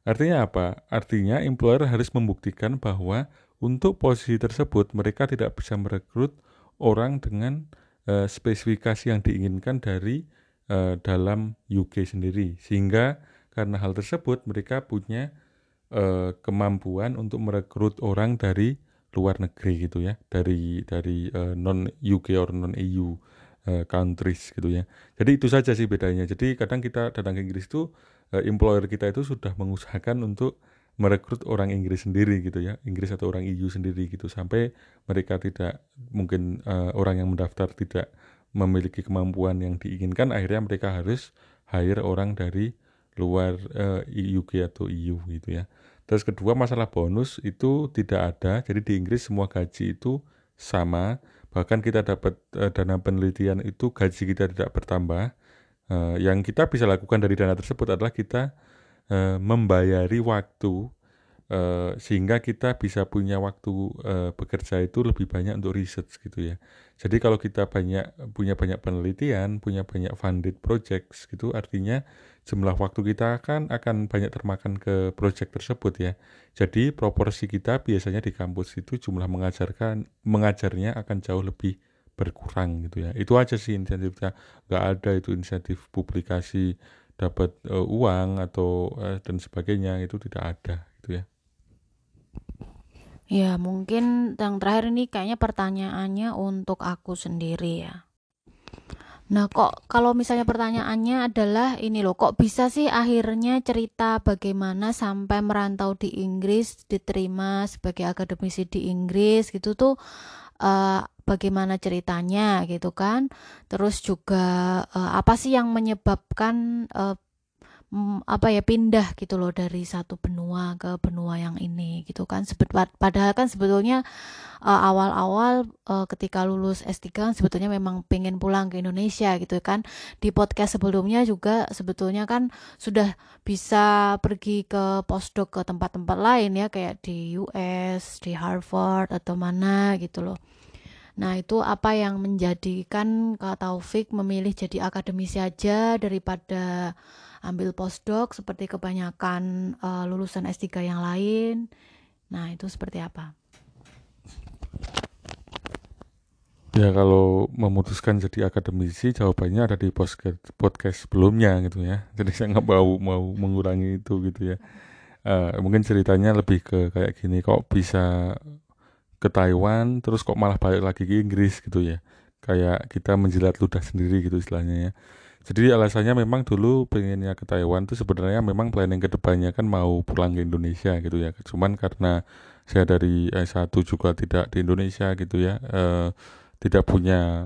Artinya apa? Artinya employer harus membuktikan bahwa untuk posisi tersebut mereka tidak bisa merekrut orang dengan uh, spesifikasi yang diinginkan dari uh, dalam UK sendiri. Sehingga karena hal tersebut mereka punya uh, kemampuan untuk merekrut orang dari luar negeri gitu ya. Dari dari uh, non UK or non EU uh, countries gitu ya. Jadi itu saja sih bedanya. Jadi kadang kita datang ke Inggris itu employer kita itu sudah mengusahakan untuk merekrut orang Inggris sendiri gitu ya Inggris atau orang EU sendiri gitu sampai mereka tidak mungkin uh, orang yang mendaftar tidak memiliki kemampuan yang diinginkan akhirnya mereka harus hire orang dari luar uh, eh, UK atau EU gitu ya. Terus kedua masalah bonus itu tidak ada jadi di Inggris semua gaji itu sama bahkan kita dapat uh, dana penelitian itu gaji kita tidak bertambah uh, yang kita bisa lakukan dari dana tersebut adalah kita uh, membayari waktu uh, sehingga kita bisa punya waktu uh, bekerja itu lebih banyak untuk research gitu ya. Jadi kalau kita banyak punya banyak penelitian, punya banyak funded projects gitu, artinya jumlah waktu kita kan akan banyak termakan ke project tersebut ya. Jadi proporsi kita biasanya di kampus itu jumlah mengajarkan mengajarnya akan jauh lebih berkurang gitu ya. Itu aja sih insentifnya. Gak ada itu insentif publikasi dapat uh, uang atau uh, dan sebagainya itu tidak ada gitu ya. Ya, mungkin yang terakhir ini kayaknya pertanyaannya untuk aku sendiri ya. Nah, kok kalau misalnya pertanyaannya adalah ini loh, kok bisa sih akhirnya cerita bagaimana sampai merantau di Inggris, diterima sebagai akademisi di Inggris gitu tuh uh, bagaimana ceritanya gitu kan? Terus juga uh, apa sih yang menyebabkan uh, apa ya pindah gitu loh dari satu benua ke benua yang ini gitu kan. Sebet, padahal kan sebetulnya uh, awal-awal uh, ketika lulus S3 kan sebetulnya memang pengen pulang ke Indonesia gitu kan. Di podcast sebelumnya juga sebetulnya kan sudah bisa pergi ke postdoc ke tempat-tempat lain ya kayak di US di Harvard atau mana gitu loh. Nah, itu apa yang menjadikan Kak Taufik memilih jadi akademisi aja daripada ambil postdoc seperti kebanyakan uh, lulusan S3 yang lain. Nah, itu seperti apa? Ya kalau memutuskan jadi akademisi jawabannya ada di podcast, podcast sebelumnya gitu ya. Jadi saya nggak mau mau mengurangi itu gitu ya. Uh, mungkin ceritanya lebih ke kayak gini kok bisa ke Taiwan terus kok malah balik lagi ke Inggris gitu ya. Kayak kita menjilat ludah sendiri gitu istilahnya ya. Jadi alasannya memang dulu pengennya ke Taiwan tuh sebenarnya memang planning ke depannya kan mau pulang ke Indonesia gitu ya. Cuman karena saya dari S1 juga tidak di Indonesia gitu ya, eh, tidak punya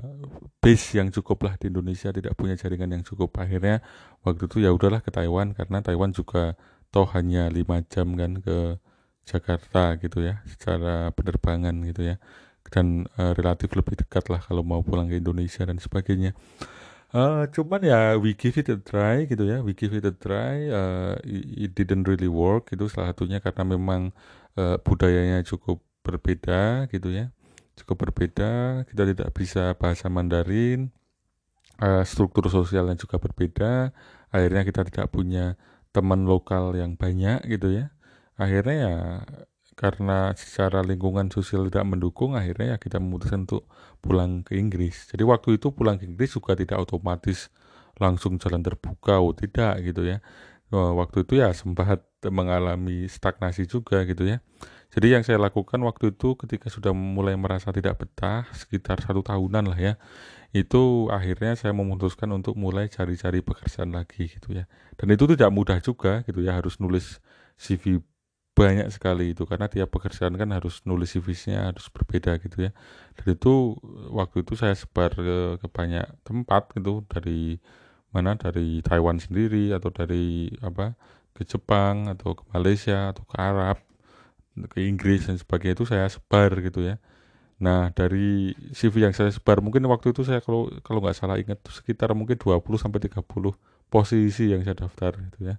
base yang cukup lah di Indonesia, tidak punya jaringan yang cukup. Akhirnya waktu itu ya udahlah ke Taiwan karena Taiwan juga toh hanya lima jam kan ke Jakarta gitu ya, secara penerbangan gitu ya, dan eh, relatif lebih dekat lah kalau mau pulang ke Indonesia dan sebagainya. Uh, cuman ya we give it a try gitu ya, we give it a try. Uh, it didn't really work itu salah satunya karena memang uh, budayanya cukup berbeda gitu ya, cukup berbeda. Kita tidak bisa bahasa Mandarin, uh, struktur sosialnya juga berbeda. Akhirnya kita tidak punya teman lokal yang banyak gitu ya. Akhirnya ya karena secara lingkungan sosial tidak mendukung akhirnya ya kita memutuskan untuk pulang ke Inggris. Jadi waktu itu pulang ke Inggris juga tidak otomatis langsung jalan terbuka oh tidak gitu ya. Waktu itu ya sempat mengalami stagnasi juga gitu ya. Jadi yang saya lakukan waktu itu ketika sudah mulai merasa tidak betah sekitar satu tahunan lah ya itu akhirnya saya memutuskan untuk mulai cari-cari pekerjaan lagi gitu ya. Dan itu tidak mudah juga gitu ya harus nulis CV banyak sekali itu karena tiap pekerjaan kan harus nulis CV-nya harus berbeda gitu ya. Dan itu waktu itu saya sebar ke, ke banyak tempat gitu dari mana dari Taiwan sendiri atau dari apa ke Jepang atau ke Malaysia atau ke Arab ke Inggris dan sebagainya itu saya sebar gitu ya. Nah dari CV yang saya sebar mungkin waktu itu saya kalau kalau nggak salah ingat sekitar mungkin 20 sampai 30 posisi yang saya daftar gitu ya.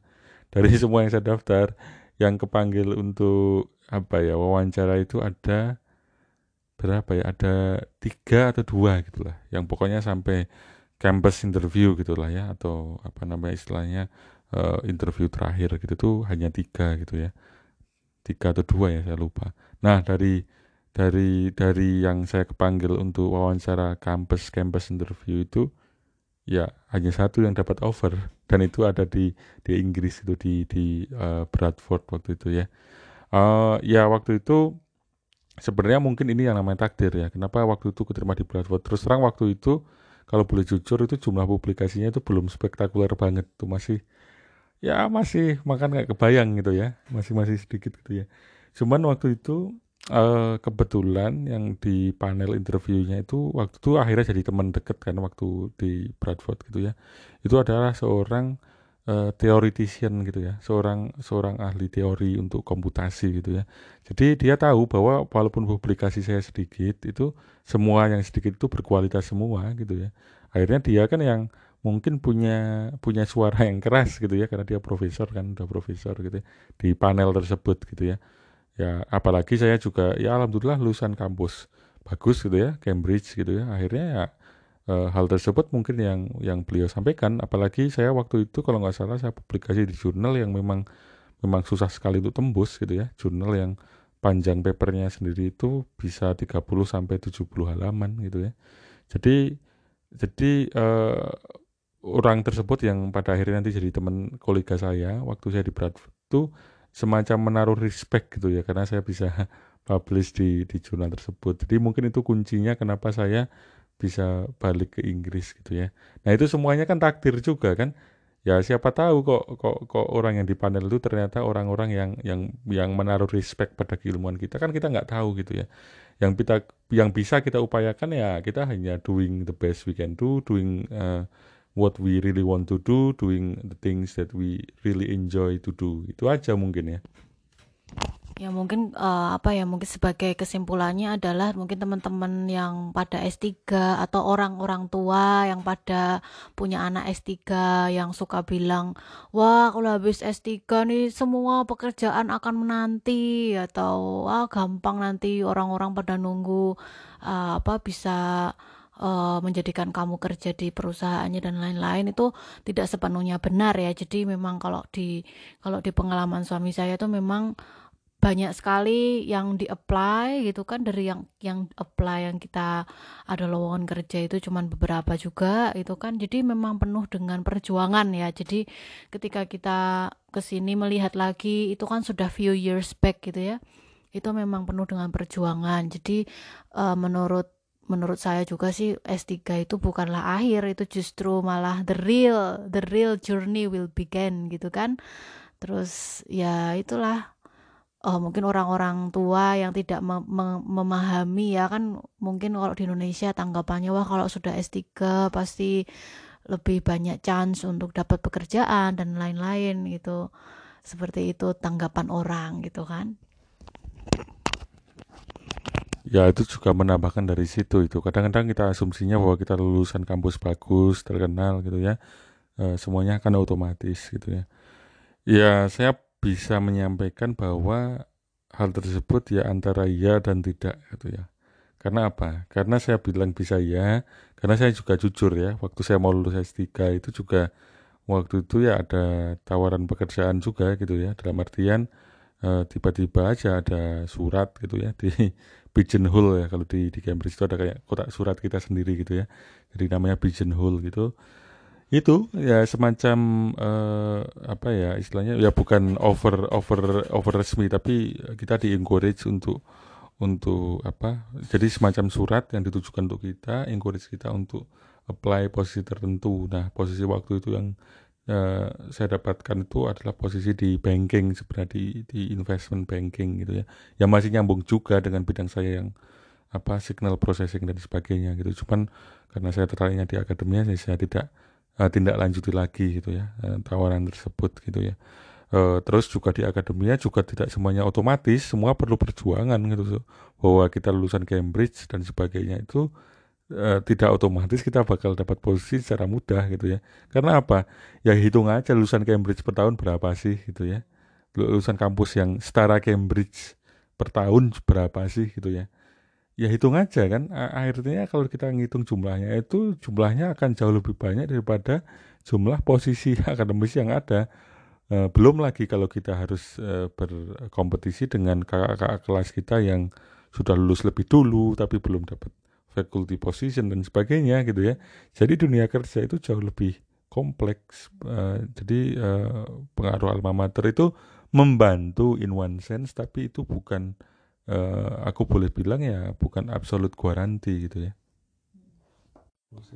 Dari semua yang saya daftar yang kepanggil untuk apa ya wawancara itu ada berapa ya ada tiga atau dua gitulah yang pokoknya sampai campus interview gitulah ya atau apa namanya istilahnya uh, interview terakhir gitu tuh hanya tiga gitu ya. Tiga atau dua ya saya lupa. Nah dari dari dari yang saya kepanggil untuk wawancara campus campus interview itu ya hanya satu yang dapat offer dan itu ada di di Inggris itu di di uh, Bradford waktu itu ya. Uh, ya waktu itu sebenarnya mungkin ini yang namanya takdir ya. Kenapa waktu itu keterima di Bradford? Terus terang waktu itu kalau boleh jujur itu jumlah publikasinya itu belum spektakuler banget tuh. Masih ya masih makan kayak kebayang gitu ya. Masih masih sedikit gitu ya. Cuman waktu itu uh, kebetulan yang di panel interviewnya itu waktu itu akhirnya jadi teman deket kan waktu di Bradford gitu ya itu adalah seorang uh, theoretician gitu ya, seorang seorang ahli teori untuk komputasi gitu ya. Jadi dia tahu bahwa walaupun publikasi saya sedikit itu semua yang sedikit itu berkualitas semua gitu ya. Akhirnya dia kan yang mungkin punya punya suara yang keras gitu ya karena dia profesor kan udah profesor gitu ya, di panel tersebut gitu ya. Ya apalagi saya juga ya alhamdulillah lulusan kampus bagus gitu ya Cambridge gitu ya. Akhirnya ya uh, hal tersebut mungkin yang yang beliau sampaikan. Apalagi saya waktu itu kalau nggak salah saya publikasi di jurnal yang memang memang susah sekali untuk tembus gitu ya. Jurnal yang panjang papernya sendiri itu bisa 30 sampai 70 halaman gitu ya. Jadi jadi uh, orang tersebut yang pada akhirnya nanti jadi teman kolega saya waktu saya di Bradford itu semacam menaruh respect gitu ya karena saya bisa publish di di jurnal tersebut jadi mungkin itu kuncinya kenapa saya bisa balik ke Inggris gitu ya. Nah itu semuanya kan takdir juga kan. Ya siapa tahu kok kok kok orang yang di panel itu ternyata orang-orang yang yang yang menaruh respect pada keilmuan kita kan kita nggak tahu gitu ya. Yang kita yang bisa kita upayakan ya kita hanya doing the best we can do, doing uh, what we really want to do, doing the things that we really enjoy to do. Itu aja mungkin ya. Ya mungkin uh, apa ya mungkin sebagai kesimpulannya adalah mungkin teman-teman yang pada S3 atau orang-orang tua yang pada punya anak S3 yang suka bilang, "Wah, kalau habis S3 nih semua pekerjaan akan menanti" atau "Ah, gampang nanti orang-orang pada nunggu uh, apa bisa uh, menjadikan kamu kerja di perusahaannya dan lain-lain itu tidak sepenuhnya benar ya. Jadi memang kalau di kalau di pengalaman suami saya itu memang banyak sekali yang di-apply gitu kan dari yang yang apply yang kita ada lowongan kerja itu cuman beberapa juga itu kan. Jadi memang penuh dengan perjuangan ya. Jadi ketika kita ke sini melihat lagi itu kan sudah few years back gitu ya. Itu memang penuh dengan perjuangan. Jadi uh, menurut menurut saya juga sih S3 itu bukanlah akhir itu justru malah the real the real journey will begin gitu kan terus ya itulah oh, mungkin orang-orang tua yang tidak mem memahami ya kan mungkin kalau di Indonesia tanggapannya wah kalau sudah S3 pasti lebih banyak chance untuk dapat pekerjaan dan lain-lain gitu. Seperti itu tanggapan orang gitu kan. Ya itu juga menambahkan dari situ itu. Kadang-kadang kita asumsinya bahwa kita lulusan kampus bagus, terkenal gitu ya. E, semuanya akan otomatis gitu ya. Ya saya bisa menyampaikan bahwa hal tersebut ya antara ya dan tidak gitu ya. Karena apa? Karena saya bilang bisa ya, karena saya juga jujur ya, waktu saya mau lulus S3 itu juga waktu itu ya ada tawaran pekerjaan juga gitu ya, dalam artian tiba eh, tiba-tiba aja ada surat gitu ya di pigeonhole ya kalau di di Cambridge itu ada kayak kotak surat kita sendiri gitu ya. Jadi namanya pigeonhole gitu. Itu ya semacam uh, apa ya istilahnya? Ya bukan over over over resmi tapi kita di encourage untuk untuk apa? Jadi semacam surat yang ditujukan untuk kita encourage kita untuk apply posisi tertentu. Nah posisi waktu itu yang uh, saya dapatkan itu adalah posisi di banking sebenarnya di di investment banking gitu ya. Yang masih nyambung juga dengan bidang saya yang apa signal processing dan sebagainya gitu. Cuman karena saya tertariknya di akademia saya, saya tidak uh, tindak lanjuti lagi gitu ya uh, tawaran tersebut gitu ya. Uh, terus juga di akademia juga tidak semuanya otomatis semua perlu perjuangan gitu. Bahwa kita lulusan Cambridge dan sebagainya itu uh, tidak otomatis kita bakal dapat posisi secara mudah gitu ya. Karena apa? Ya hitung aja lulusan Cambridge per tahun berapa sih gitu ya. Lulusan kampus yang setara Cambridge per tahun berapa sih gitu ya. Ya hitung aja kan. Akhirnya kalau kita ngitung jumlahnya itu jumlahnya akan jauh lebih banyak daripada jumlah posisi akademis yang ada. E, belum lagi kalau kita harus e, berkompetisi dengan kakak-kakak kelas kita yang sudah lulus lebih dulu tapi belum dapat faculty position dan sebagainya gitu ya jadi dunia kerja itu jauh lebih kompleks e, jadi e, pengaruh alma mater itu membantu in one sense tapi itu bukan uh, aku boleh bilang ya bukan absolut guaranti gitu ya.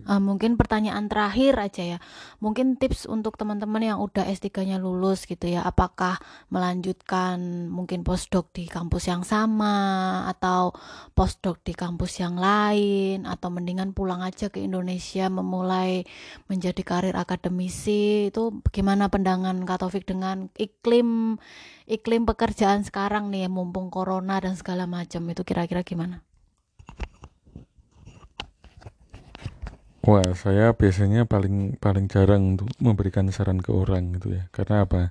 Uh, mungkin pertanyaan terakhir aja ya mungkin tips untuk teman-teman yang udah S3-nya lulus gitu ya apakah melanjutkan mungkin postdoc di kampus yang sama atau postdoc di kampus yang lain atau mendingan pulang aja ke Indonesia memulai menjadi karir akademisi itu gimana pandangan Kak Taufik dengan iklim iklim pekerjaan sekarang nih mumpung corona dan segala macam itu kira-kira gimana? Wah, saya biasanya paling paling jarang untuk memberikan saran ke orang gitu ya. Karena apa?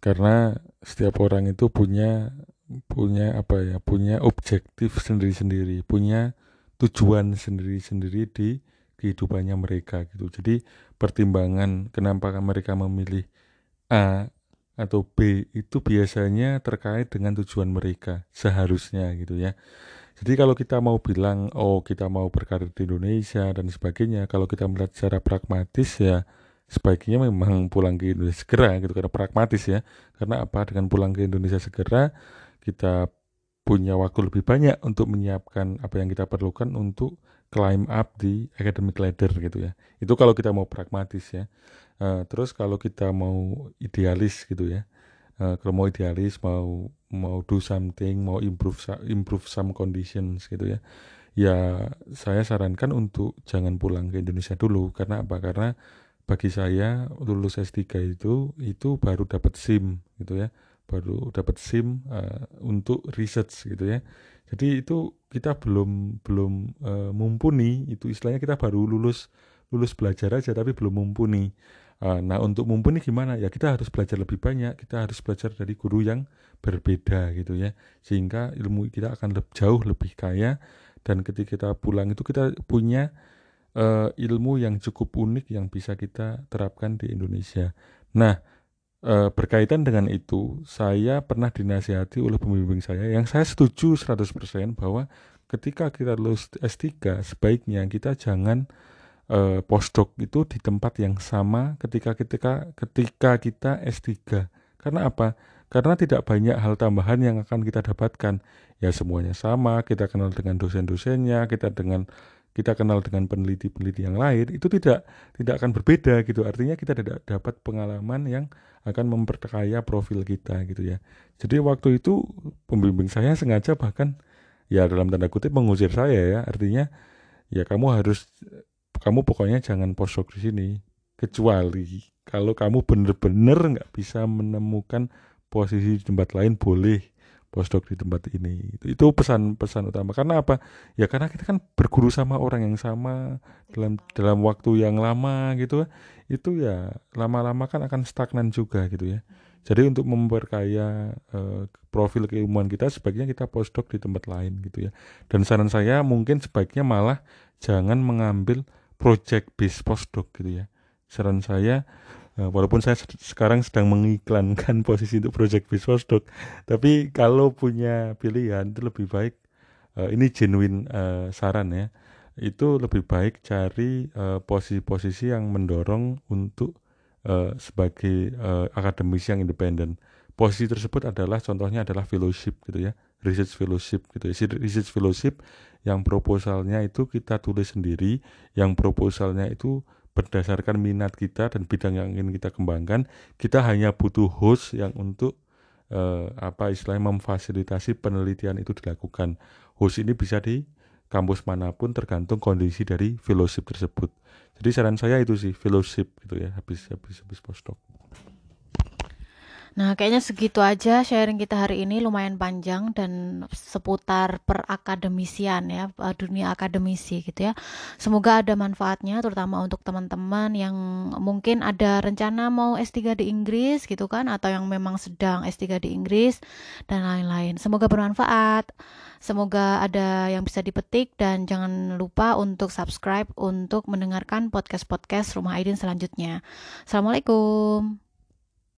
Karena setiap orang itu punya punya apa ya? Punya objektif sendiri-sendiri, punya tujuan sendiri-sendiri di kehidupannya mereka gitu. Jadi pertimbangan kenapa mereka memilih A atau B itu biasanya terkait dengan tujuan mereka seharusnya gitu ya. Jadi kalau kita mau bilang, oh kita mau berkarir di Indonesia dan sebagainya, kalau kita melihat secara pragmatis ya sebaiknya memang pulang ke Indonesia segera gitu karena pragmatis ya. Karena apa? Dengan pulang ke Indonesia segera kita punya waktu lebih banyak untuk menyiapkan apa yang kita perlukan untuk climb up di academic ladder gitu ya. Itu kalau kita mau pragmatis ya. Uh, terus kalau kita mau idealis gitu ya. Uh, kalau mau idealis mau mau do something, mau improve improve some conditions gitu ya. Ya saya sarankan untuk jangan pulang ke Indonesia dulu karena apa? Karena bagi saya lulus S3 itu itu baru dapat SIM gitu ya. Baru dapat SIM uh, untuk research gitu ya. Jadi itu kita belum belum uh, mumpuni, itu istilahnya kita baru lulus lulus belajar aja tapi belum mumpuni. Ah, nah, untuk mumpuni gimana? Ya kita harus belajar lebih banyak, kita harus belajar dari guru yang berbeda gitu ya. Sehingga ilmu kita akan lebih jauh lebih kaya dan ketika kita pulang itu kita punya uh, ilmu yang cukup unik yang bisa kita terapkan di Indonesia. Nah, uh, berkaitan dengan itu, saya pernah dinasihati oleh pembimbing saya yang saya setuju 100% bahwa ketika kita lulus S3 sebaiknya kita jangan uh, postdoc itu di tempat yang sama ketika ketika ketika kita S3. Karena apa? Karena tidak banyak hal tambahan yang akan kita dapatkan. Ya semuanya sama, kita kenal dengan dosen-dosennya, kita dengan kita kenal dengan peneliti-peneliti yang lain, itu tidak tidak akan berbeda gitu. Artinya kita tidak dapat pengalaman yang akan memperkaya profil kita gitu ya. Jadi waktu itu pembimbing saya sengaja bahkan ya dalam tanda kutip mengusir saya ya. Artinya ya kamu harus kamu pokoknya jangan postdoc di sini. Kecuali kalau kamu benar-benar nggak bisa menemukan posisi di tempat lain boleh postdoc di tempat ini. Itu pesan-pesan utama. Karena apa? Ya karena kita kan berguru sama orang yang sama dalam dalam waktu yang lama gitu. Itu ya lama-lama kan akan stagnan juga gitu ya. Jadi untuk memperkaya uh, profil keilmuan kita sebaiknya kita postdoc di tempat lain gitu ya. Dan saran saya mungkin sebaiknya malah jangan mengambil project based postdoc gitu ya. Saran saya eh, walaupun saya sekarang sedang mengiklankan posisi untuk project based postdoc tapi kalau punya pilihan itu lebih baik uh, ini genuine uh, saran ya. Itu lebih baik cari posisi-posisi yang mendorong untuk sebagai akademisi yang independen. Posisi tersebut adalah contohnya adalah fellowship gitu ya research fellowship gitu ya. Research fellowship yang proposalnya itu kita tulis sendiri, yang proposalnya itu berdasarkan minat kita dan bidang yang ingin kita kembangkan, kita hanya butuh host yang untuk eh, apa istilahnya memfasilitasi penelitian itu dilakukan. Host ini bisa di kampus mana pun tergantung kondisi dari fellowship tersebut. Jadi saran saya itu sih fellowship gitu ya habis habis habis postdoc. Nah, kayaknya segitu aja sharing kita hari ini lumayan panjang dan seputar perakademisian ya, eh, dunia akademisi gitu ya. Semoga ada manfaatnya terutama untuk teman-teman yang mungkin ada rencana mau S3 di Inggris gitu kan atau yang memang sedang S3 di Inggris dan lain-lain. Semoga bermanfaat. Semoga ada yang bisa dipetik dan jangan lupa untuk subscribe untuk mendengarkan podcast-podcast Rumah Aidin selanjutnya. Assalamualaikum.